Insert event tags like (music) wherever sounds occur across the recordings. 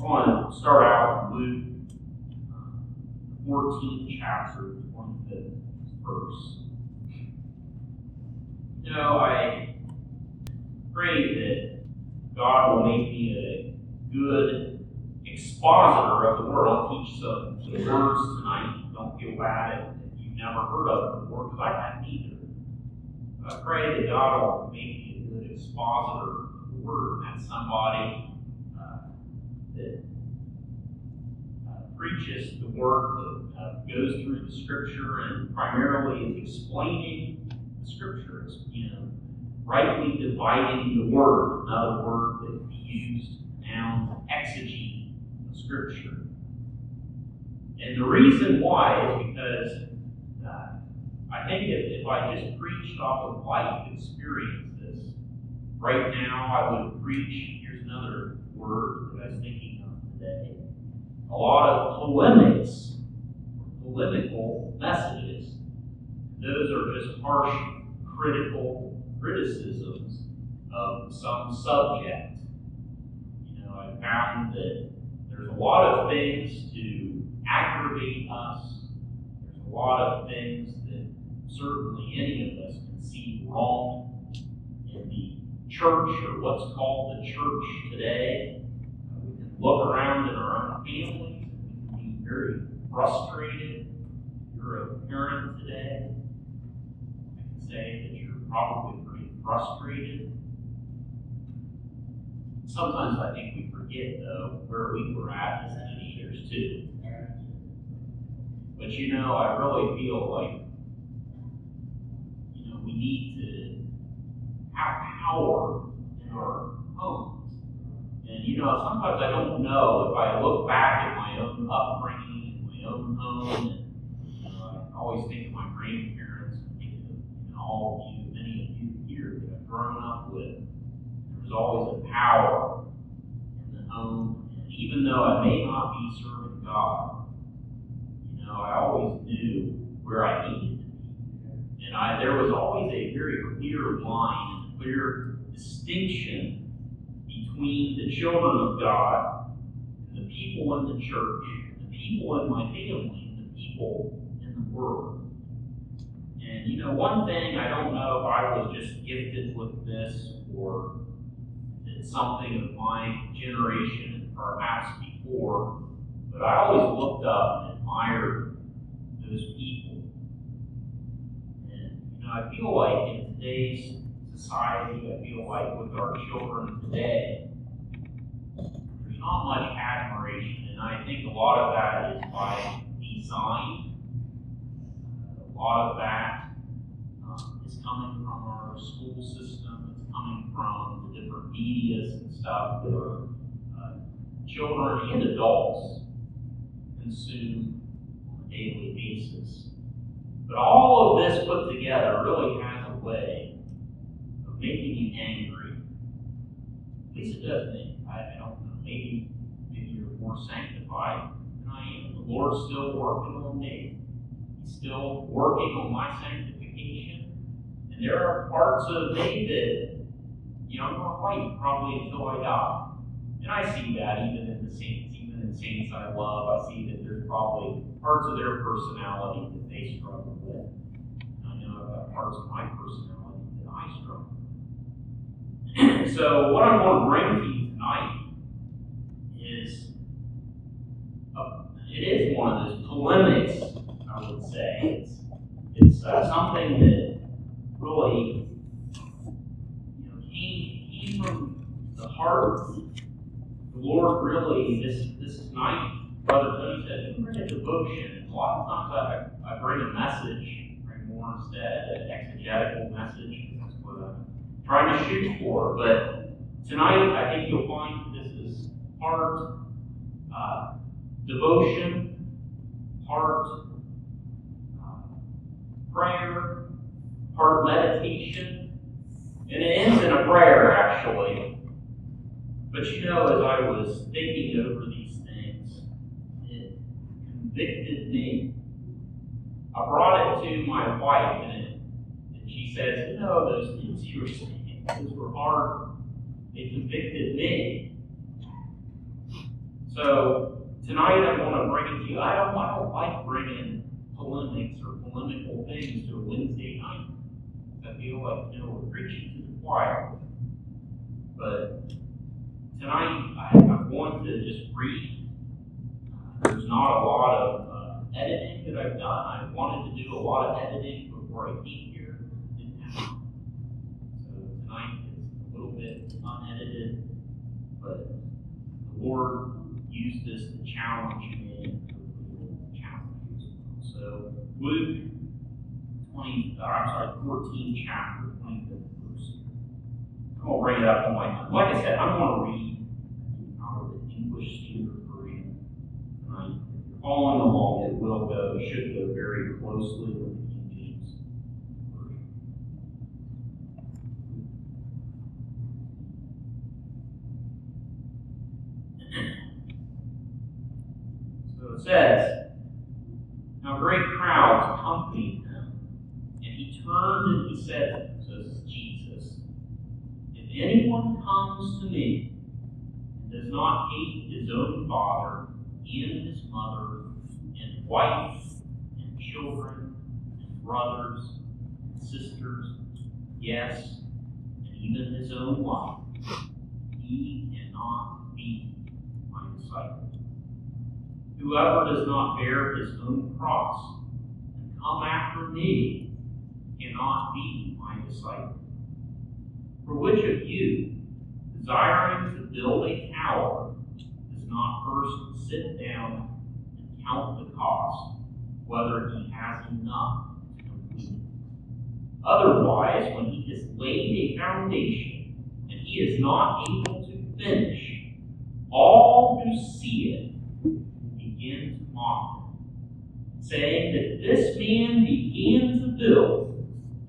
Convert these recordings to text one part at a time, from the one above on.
I want to start out Luke, uh, 14th chapter, 25th verse. You know, I pray that God will make me a good expositor of the word. I'll teach some, some words tonight. Don't feel bad if you've never heard of them before, because I haven't either. I pray that God will make me a good expositor of the word, and somebody that uh, preaches the word, that uh, goes through the scripture, and primarily is explaining the scriptures, you know, rightly dividing the word, another word that be used now, exegete the scripture. And the reason why is because uh, I think if, if I just preached off of life experiences, right now I would preach, here's another word that I was thinking of today, a lot of polemics, polemical messages. Those are just harsh, critical criticisms of some subject. You know, I found that there's a lot of things to aggravate us. There's a lot of things that certainly any of us can see wrong church or what's called the church today. Uh, we can look around in our own families and be very frustrated. You're a parent today. I can say that you're probably pretty frustrated. Sometimes I think we forget, though, where we were at as teenagers, too. But you know, I really feel like, you know, we need to have power in our homes. And you know, sometimes I don't know if I look back at my own upbringing, in my own home, and you know, I always think of my grandparents, and you all of you, many of you here that I've grown up with. There was always a power in the home, and even though I may not be serving God, you know, I always knew where I needed to be. And I, there was always a very clear line and clear distinction between the children of God and the people in the church, the people in my family, the people in the world. And you know, one thing I don't know if I was just gifted with this or it's something of my generation perhaps before, but I always looked up and admired those people. And you know, I feel like in today's society, I feel like with our children today, there's not much admiration, and I think a lot of that is by design. A lot of that um, is coming from our school system. It's coming from the different medias and stuff our uh, children and adults consume on a daily basis. But all of this put together really has a way of making you angry. At least it does me. I, I don't know. Maybe maybe you're more sanctified than I am. The Lord's still working on me. He's still working on my sanctification. And there are parts of me that, you know, I'm going fight probably until I die. And I see that even in the saints, even in saints I love, I see that there's probably parts of their personality that they struggle with. And I know I've got parts of my personality that I struggle with. (clears throat) so what I'm going to bring to you tonight is a, it is one of those polemics, I would say. It's, it's uh, something that really you know, came, came from the heart. The Lord really, this this night, Brother Tony said, a devotion. A lot of times I, I bring a message, bring more instead, an exegetical message. That's what I'm trying to shoot for. But tonight, I think you'll find this is part uh, devotion, heart, uh, prayer, heart meditation, and it ends in a prayer. But you know, as I was thinking over these things, it convicted me. I brought it to my wife, and, and she says, You know, those things you were saying, those were hard. They convicted me. So So tonight I want to bring it to you. I don't, I don't like bringing polemics or polemical things to a Wednesday night. I feel like, you know, we're preaching to the choir. But tonight I, I'm going to just read. There's not a lot of uh, editing that I've done. I wanted to do a lot of editing before I came here. Didn't have. So tonight is a little bit unedited, but the Lord used this to challenge me challenge. So Luke 20, or I'm sorry, 14 chapter, 25th verse. I'm going to bring it up my, like I said, I'm going to read out of the English Standard Version If you're along, it will go, should go very closely with the King James Version. So it says, Now great crowds accompanied him, and he turned and he said, so this is Jesus, If anyone comes to me and does not hate his own father and his mother and wife and children and brothers and sisters, yes, and even his own life, he cannot be my disciple. Whoever does not bear his own cross and come after me cannot be my disciple. For which of you, desiring to build a tower, does not first sit down count the cost, whether he has enough to complete it? Otherwise, when he has laid a foundation and he is not able to finish, all who see it begin to mock him, saying that this man began to build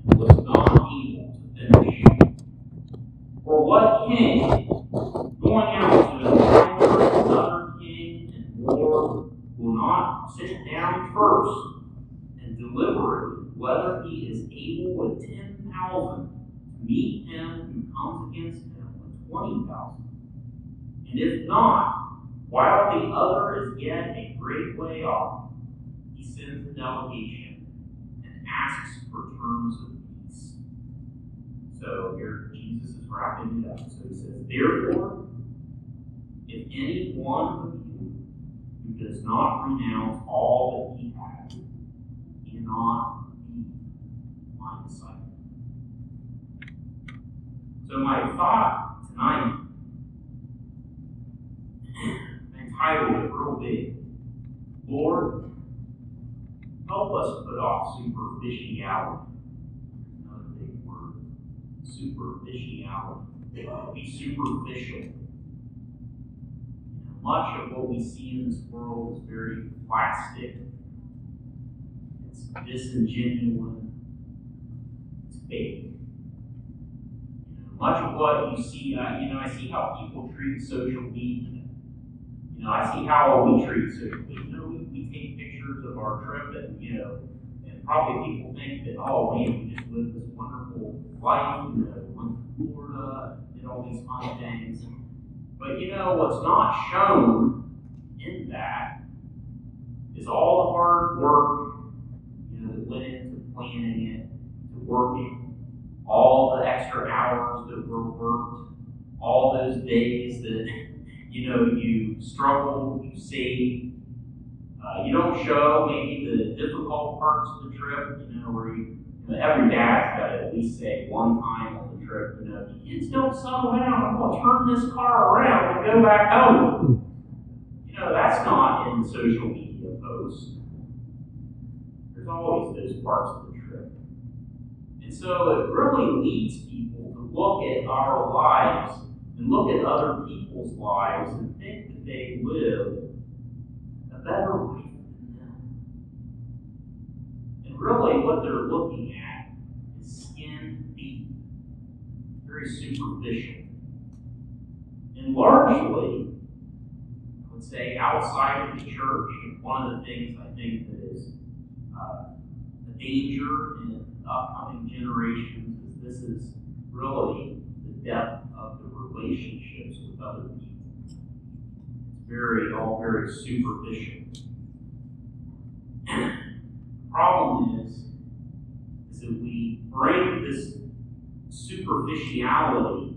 and was not able to finish. For what king, going out to encounter another king and war, will not sit down first and deliberate whether he is able with ten thousand to meet against him with twenty thousand? And if not, while the other is yet a great way off, he sends a delegation and asks for terms of peace. So here Jesus is wrapping it up. So he says, Therefore, if any one of you who does not renounce all that he has cannot be my disciple. So my thought tonight entitled it real big. Lord, help us put off superficiality. Another big word. Superficiality. Be superficial. Much of what we see in this world is very plastic. It's disingenuous. It's fake. Much of what you see, uh, you know, I see how people treat social media. You know, I see how we treat social media. You know, we, we take pictures of our trip and, you know, and probably people think that, oh man, we just lived this wonderful life, you know, went to Florida, did all these fun things. But you know, what's not shown in that is all the hard work, you know, that went into planning it, to working, all the extra hours that were worked, all those days that (laughs) you know, you struggle, you see, Uh, you don't show maybe the difficult parts of the trip, you know, where you, you know, every dad's got to at least say one time on the trip, you know, kids don't settle down, I'm going to turn this car around and go back home. You know, that's not in social media posts. There's always those parts of the trip. And so it really leads people look at our lives and look at other people's lives and think that they live a better life than them. And really, what they're looking at is skin deep, very superficial. And largely, I would say outside of the church, one of the things I think that is uh, a danger in upcoming generations is this is really the depth of the relationships with other people. It's very, all very superficial. problem is, is that we bring this superficiality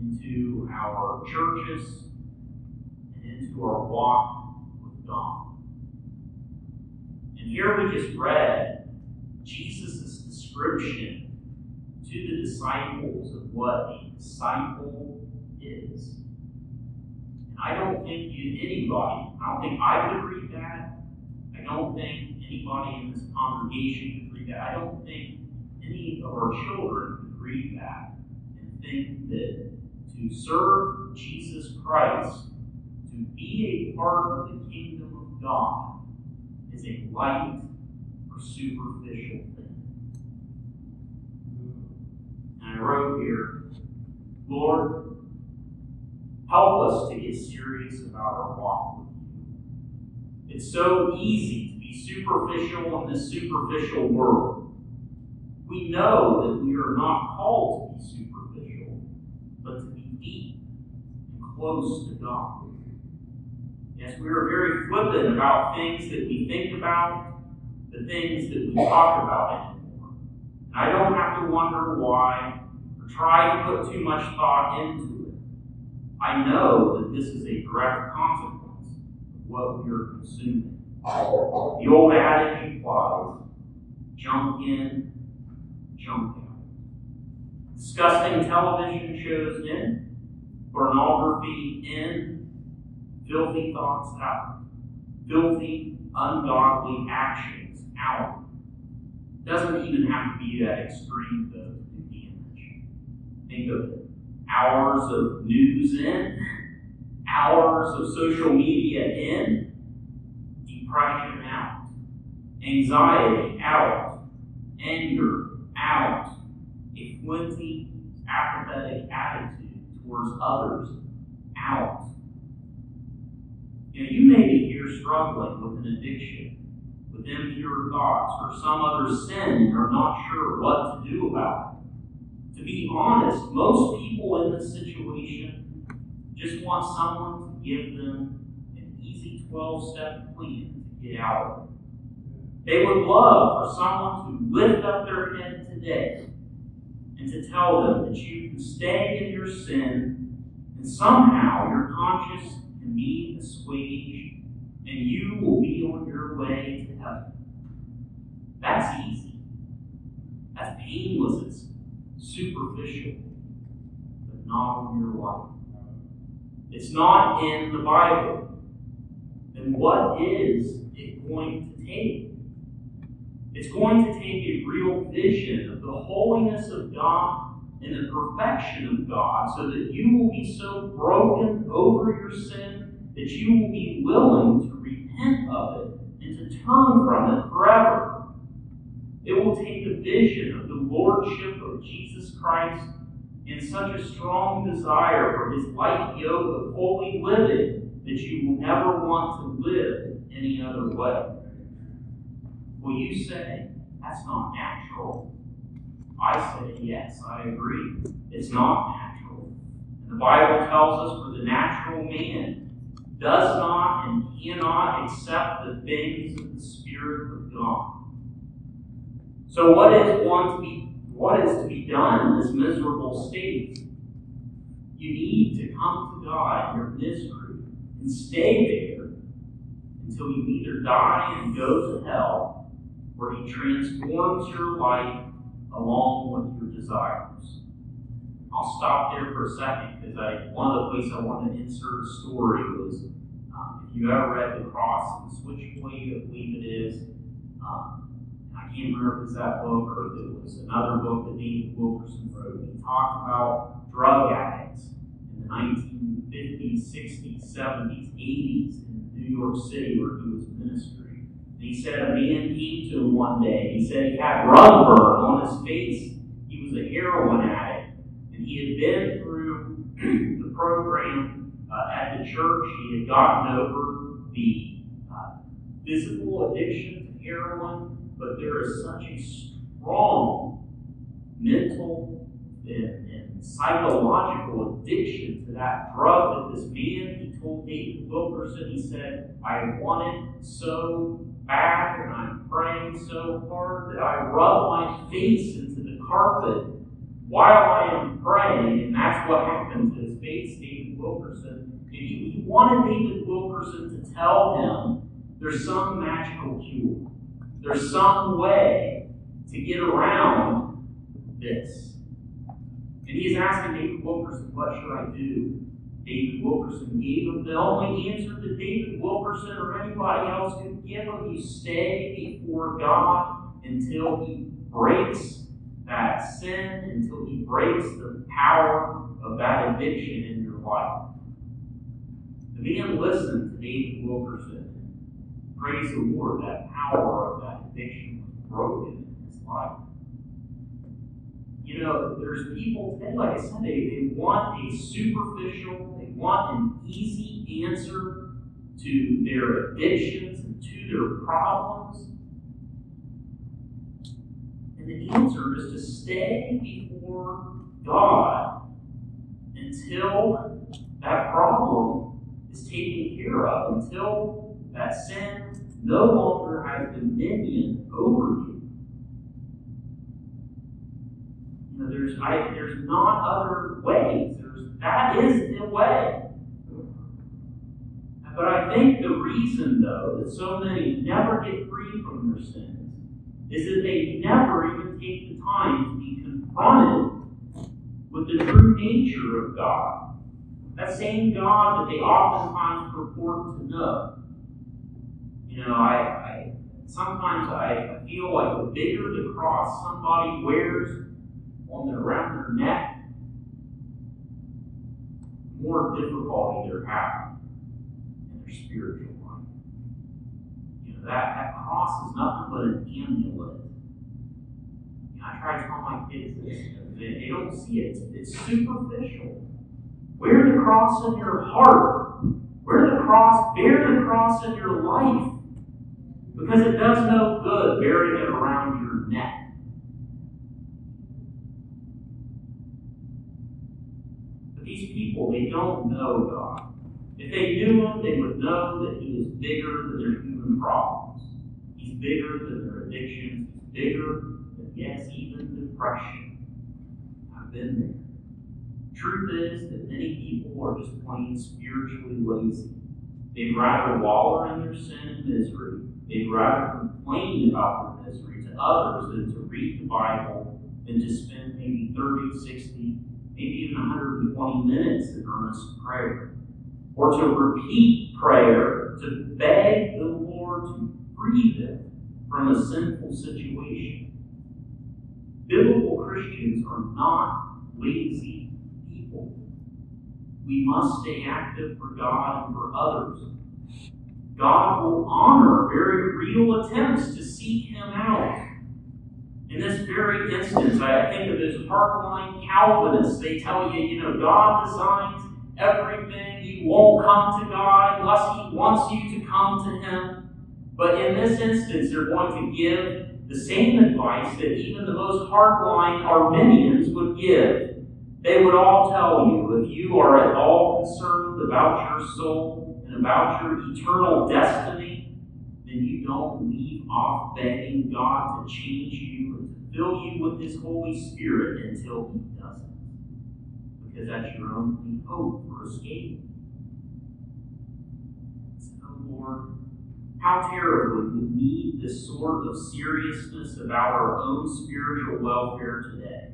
into our churches and into our walk with God. And here we just read Jesus' description to the disciples of what a disciple is. And I don't think you, anybody, I don't think I could read that. I don't think anybody in this congregation could read that. I don't think any of our children could read that and think that to serve Jesus Christ, to be a part of the kingdom of God, is a light or superficial thing. And I wrote here, Lord, help us to get serious about our walk with you. It's so easy to be superficial in this superficial world. We know that we are not called to be superficial, but to be deep and close to God. Yes, we are very flippant about things that we think about, the things that we talk about anymore. And I don't have to wonder why try to put too much thought into it. I know that this is a direct consequence of what we are consuming. The old adage applies junk in, junk out. Disgusting television shows in, pornography in, filthy thoughts out, filthy, ungodly actions out. Doesn't even have to be that extreme, though, to do the image. Think of. Hours of news in, hours of social media in, depression out, anxiety out, anger out, a flinty, apathetic attitude towards others out. You, know, you may be here struggling with an addiction, with impure thoughts, or some other sin and are not sure what to do about it. To be honest, most people in this situation just want someone to give them an easy 12 step plan to get out of it. They would love for someone to lift up their head today and to tell them that you can stay in your sin and somehow your conscience can be assuaged and you will be on your way to heaven. That's easy. That's painless. Superficial, but not in your life. It's not in the Bible. Then what is it going to take? It's going to take a real vision of the holiness of God and the perfection of God so that you will be so broken over your sin that you will be willing to repent of it and to turn from it forever. It will take a vision of the Lordship of Jesus Christ and such a strong desire for his light yoke of holy living that you will never want to live any other way. Will you say, that's not natural? I say, yes, I agree. It's not natural. And the Bible tells us for the natural man does not and cannot accept the things of the Spirit of God. So what is one to be what is to be done in this miserable state? You need to come to God in your misery and stay there until you either die and go to hell, or He transforms your life along with your desires. I'll stop there for a second because I one of the places I wanted to insert a story was um, if you ever read The Cross and the Switchblade, I believe it is. Um, I can't remember if it's that book or if it was another book that David Wilkerson wrote. He talked about drug addicts in the 1950s, 60s, 70s, 80s in New York City where he was ministering. And he said a man came to him one day. He said he had rug burn on his face. He was a heroin addict. And he had been through the program uh, at the church. He had gotten over the uh, physical addiction to heroin but there is such a strong mental and, and, psychological addiction to that drug that this man, he told David Wilkerson, he said, I want it so bad and I'm praying so hard that I rub my face into the carpet while I am praying. And that's what happened to his face, David Wilkerson. And he, he wanted David Wilkerson to tell him there's some magical cure. There's some way to get around this. And he's asking David Wilkerson, what should I do? David Wilkerson gave him the only answer that David Wilkerson or anybody else could give him. You stay before God until he breaks that sin, until he breaks the power of that addiction in your life. The man listened to David Wilkerson. Praise the Lord, that power of that addiction was broken in his life. You know, there's people today, like I said, they, they want a superficial, they want an easy answer to their addictions and to their problems. And the answer is to stay before God until that problem is taken care of, until that sin no longer has dominion over you. You know, there's I, there's not other ways. There's that is the way. But I think the reason, though, that so many never get free from their sins is that they never even take the time to be confronted with the true nature of God. That same God that they oftentimes purport to know. You know, I, I sometimes I feel like the bigger the cross somebody wears on their around their neck, more difficulty they're having in their spiritual life. You know, that, that cross is nothing but an amulet. You know, I try to tell my kids this, they, they don't see it. It's, it's superficial. Wear the cross in your heart. Wear the cross, bear the cross in your life. Because it does no good bearing it around your neck. But these people, they don't know God. If they knew Him, they would know that He is bigger than their human problems. He's bigger than their addictions. He's bigger than, yes, even depression. I've been there. Truth is that many people are just plain spiritually lazy. They'd rather wallow in their sin and misery. They'd rather complain about their misery to others than to read the Bible and to spend maybe 30, 60, maybe even 120 minutes in earnest prayer. Or to repeat prayer, to beg the Lord to free them from a sinful situation. Biblical Christians are not lazy people. We must stay active for God and for others. God will honor very real attempts to seek Him out. This very instance, I think of those hardline Calvinists. They tell you, you know, God designs everything. You won't come to God unless He wants you to come to Him. But in this instance, they're going to give the same advice that even the most hardline Arminians would give. They would all tell you if you are at all concerned about your soul and about your eternal destiny, then you don't leave off begging God to change you fill you with His Holy Spirit until He doesn't. Because that's your only hope for escape. So, Lord, how terribly we need this sort of seriousness about our own spiritual welfare today.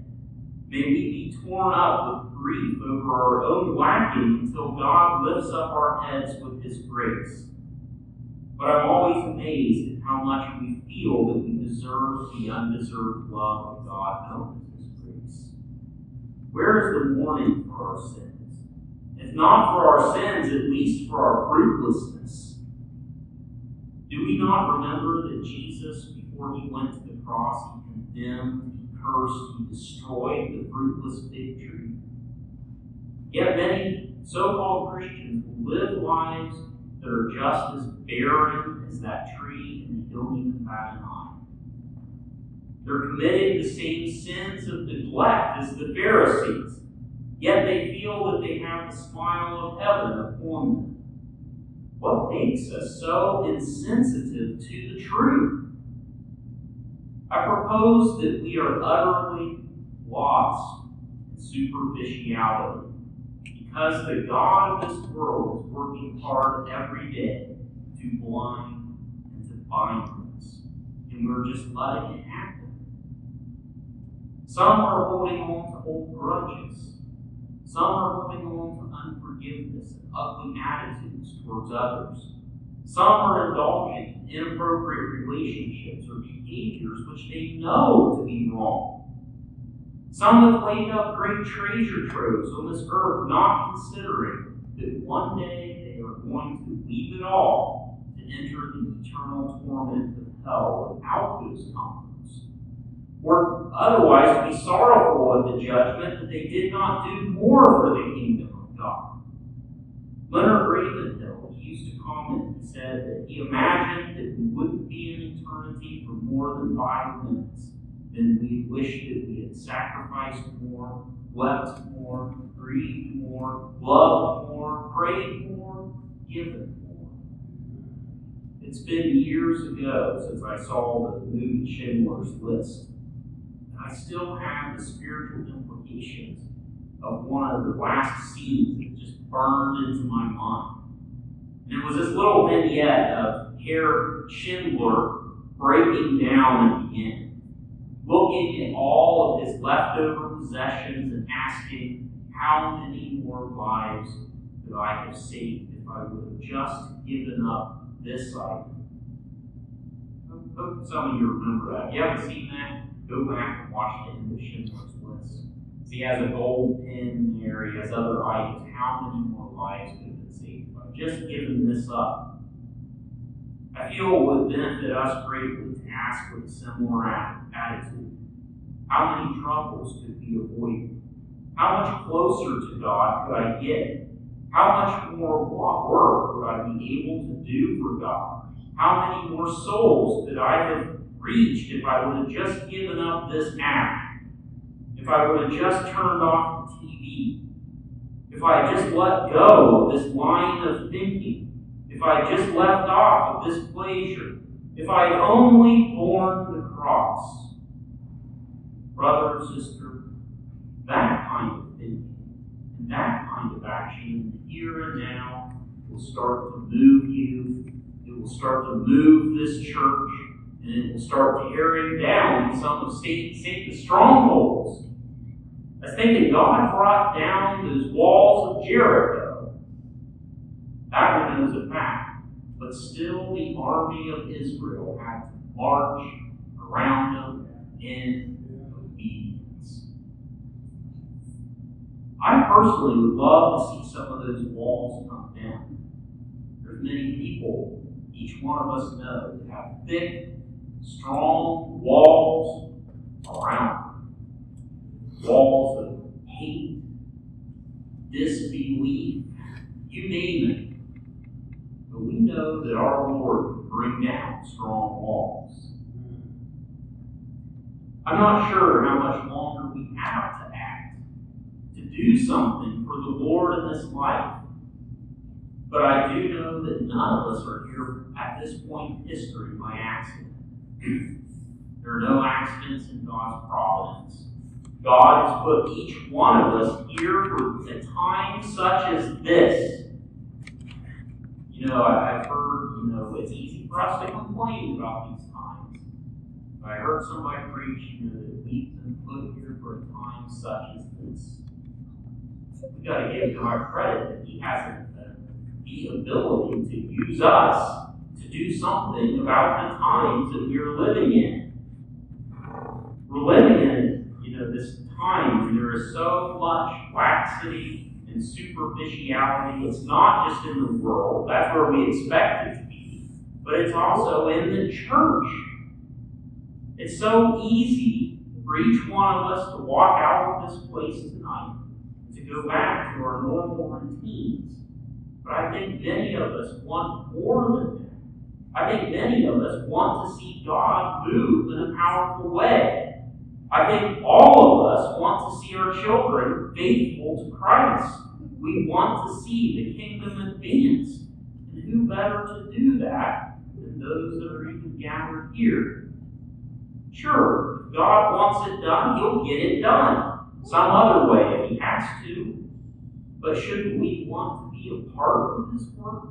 May we be torn up with grief over our own lacking until God lifts up our heads with His grace. But I'm always amazed at how much we feel that we deserve the undeserved love of God known as His grace. Where is the warning for our sins? If not for our sins, at least for our fruitlessness. Do we not remember that Jesus, before he went to the cross, he condemned cursed, he destroyed the fruitless fig tree. Yet many so called Christians live lives that are just as barren as that tree, don't even. They're committing the same sins of neglect as the Pharisees, yet they feel that they have the smile of heaven upon them. What makes us so insensitive to the truth? I propose that we are utterly lost in superficiality because the God of this world is working hard every day to blind to us. And we're just letting it happen. Some are holding on to old grudges. Some are holding on to unforgiveness and ugly attitudes towards others. Some are indulging in inappropriate relationships or behaviors which they know to be wrong. Some have laid up great treasure troves on this earth, not considering that one day they are going to leave it all enter the eternal torment of hell without those comforts. Or otherwise be sorrowful at the judgment that they did not do more for the kingdom of God. Leonard Ravenhill used to comment, and said that he imagined that we wouldn't be in eternity for more than five minutes then we wish that we had sacrificed more, wept more, grieved more, loved more, prayed more, given. It's been years ago since I saw the movie Schindler's List. And I still have the spiritual implications of one of the last scenes that just burned into my mind. And it was this little vignette of Herr Schindler breaking down at the end looking at all of his leftover possessions and asking, How many more lives could I have saved if I would have just given up this item? Hope some of you remember that. If you haven't seen that, go back and watch the end of Schindler's List. he has a gold pin there, he has other items. How many more lives could have been saved I just given this up? I feel it would benefit us greatly to ask with a similar attitude. How many troubles could be avoided? How much closer to God could I get? How much more work would I be able to do for God? How many more souls could I have reached if I would have just given up this app? If I would have just turned off the TV? If I just let go of this line of thinking? if I just left off of this pleasure, if I had only borne the cross. Brother sister, that kind of thinking and that kind of action here and now will start to move you. It will start to move this church, and it will start tearing down some of Satan's strongholds. I think that God brought down those walls of Jericho that one was a fact. But still, the army of Israel had to march around them in I personally would love to see some of those walls come down. There's many people, each one of us know, that have thick, strong walls around them. Walls of hate, disbelief, you name it but we know that our Lord can bring down strong walls. I'm not sure how much longer we have to act, to do something for the Lord in this life. But I do know that none of us are here at this point in history by accident. there are no accidents in God's providence. God has put each one of us here for a time such as this you know, I, have heard, you know, it's easy for us to complain about these times. I heard somebody preach, you know, that we've been put here for a time such as this. We've got to give God credit that He has the ability to use us to do something about the times that we're living in. We're living in, you know, this time when there is so much laxity and superficiality. It's not just in the world, that's where we expect it to be, but it's also in the church. It's so easy for each one of us to walk out of this place tonight go back to our normal routines. But I think many of us want more than that. I think many of us want to see God move in a powerful way. I think all of us want to see our children faithful to Christ. We want to see the kingdom advance. And who better to do that than those that are even gathered here? Sure, God wants it done, He'll get it done some other way if He has to. But shouldn't we want to be a part of this work?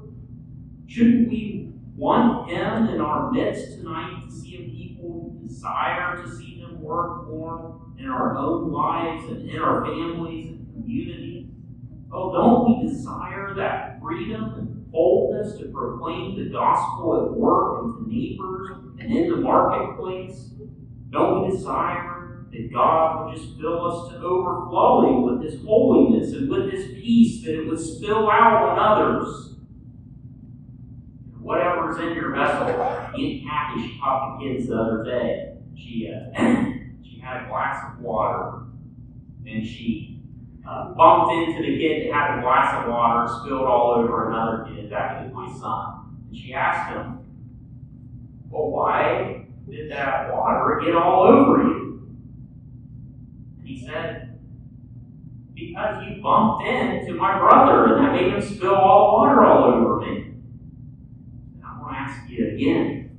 Shouldn't we want Him in our midst tonight to see a people who desire to see Him work more in our own lives and in our families and community? Oh, don't we desire that freedom and boldness to proclaim the gospel at work and to neighbors and in the marketplace? Don't we desire that God would just fill us to overflowing with His holiness and with His peace, that it would spill out on others? Whatever's in your vessel. Aunt Kathy, she taught the kids the other day. She uh, (clears throat) she had a glass of water, and she uh, bumped into the kid that had a glass of water, spilled all over another kid, actually my son. And she asked him, Well, why did that water get all over you? And he said, Because you bumped into my brother and that made him spill all water all over me. And I want to ask you again,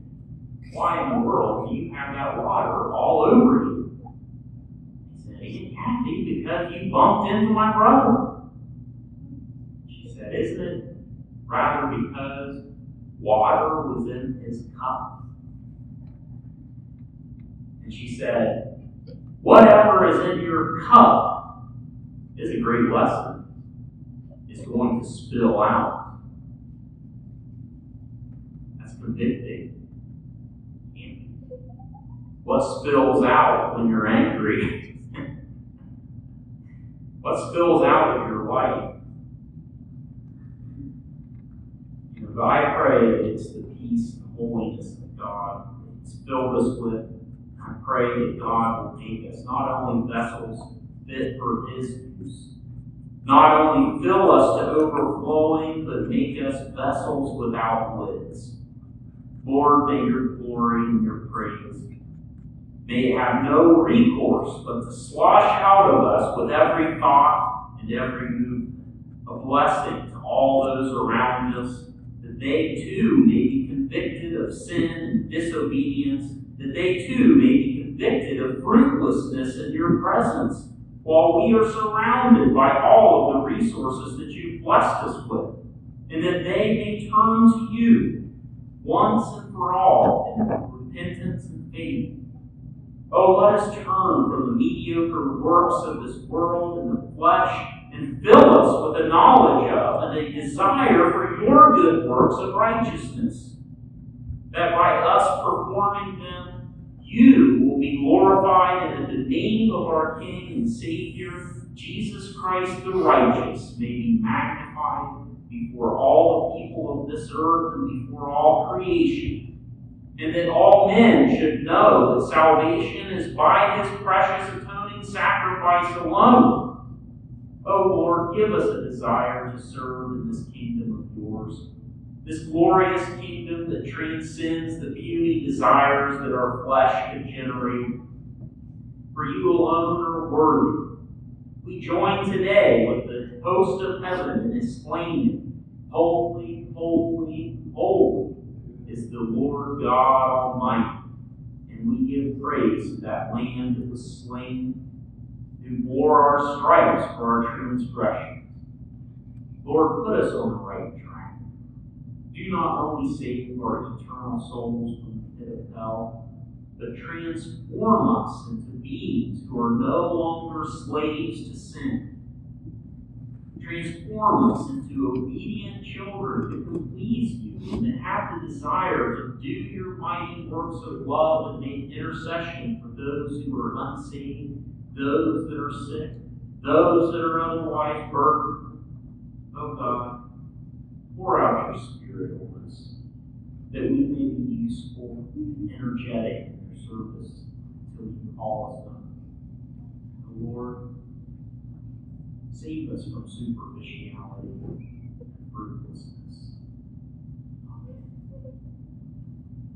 why in the world do you have that water all over you? He said, Kathy, because you bumped into my brother. She said, Isn't it rather because water was in his cup? And she said, Whatever is in your cup is a great lesson. It's going to spill out. That's convicting. What spills out when you're angry? (laughs) what spills out of your life? You I pray that it's the peace and holiness of God that's filled us with. I pray that God will make us not only vessels fit for His use, not only fill us to overflowing, but make us vessels without lids. Lord, may your glory and your praise may have no recourse but to slosh out of us with every thought and every movement. A blessing to all those around us, that they too may be convicted of sin and disobedience, that they too may be convicted of fruitlessness in your presence, while we are surrounded by all of the resources that you've blessed us with, and that they may turn to you once and for all in repentance and faith Oh, let us turn from the mediocre works of this world and the flesh and fill us with a knowledge of and a desire for your good works of righteousness. That by us performing them, you will be glorified and name of our King and Savior, Jesus Christ the righteous, may be magnified before all the people of this earth and before all creation and that all men should know that salvation is by his precious atoning sacrifice alone. Oh Lord, give us a desire to serve in this kingdom of yours, this glorious kingdom that transcends the puny desires that our flesh can generate. For you alone are worthy. We join today with the host of heaven in exclaiming, Holy, holy, holy is the Lord God Almighty. And we give praise to that Lamb that was slain, who bore our stripes for our transgressions. Lord, put us on the right track. Do not only save our eternal souls from the pit of hell, but transform us into beings who are no longer slaves to sin transform us into obedient children who please you and have the desire to do your mighty works of love and make intercession for those who are unsaved, those that are sick, those that are otherwise burdened. Oh God, pour out your spirit on us that we may be useful, energetic in your service you call us done. Oh Lord, Save us from superficiality and fruitlessness.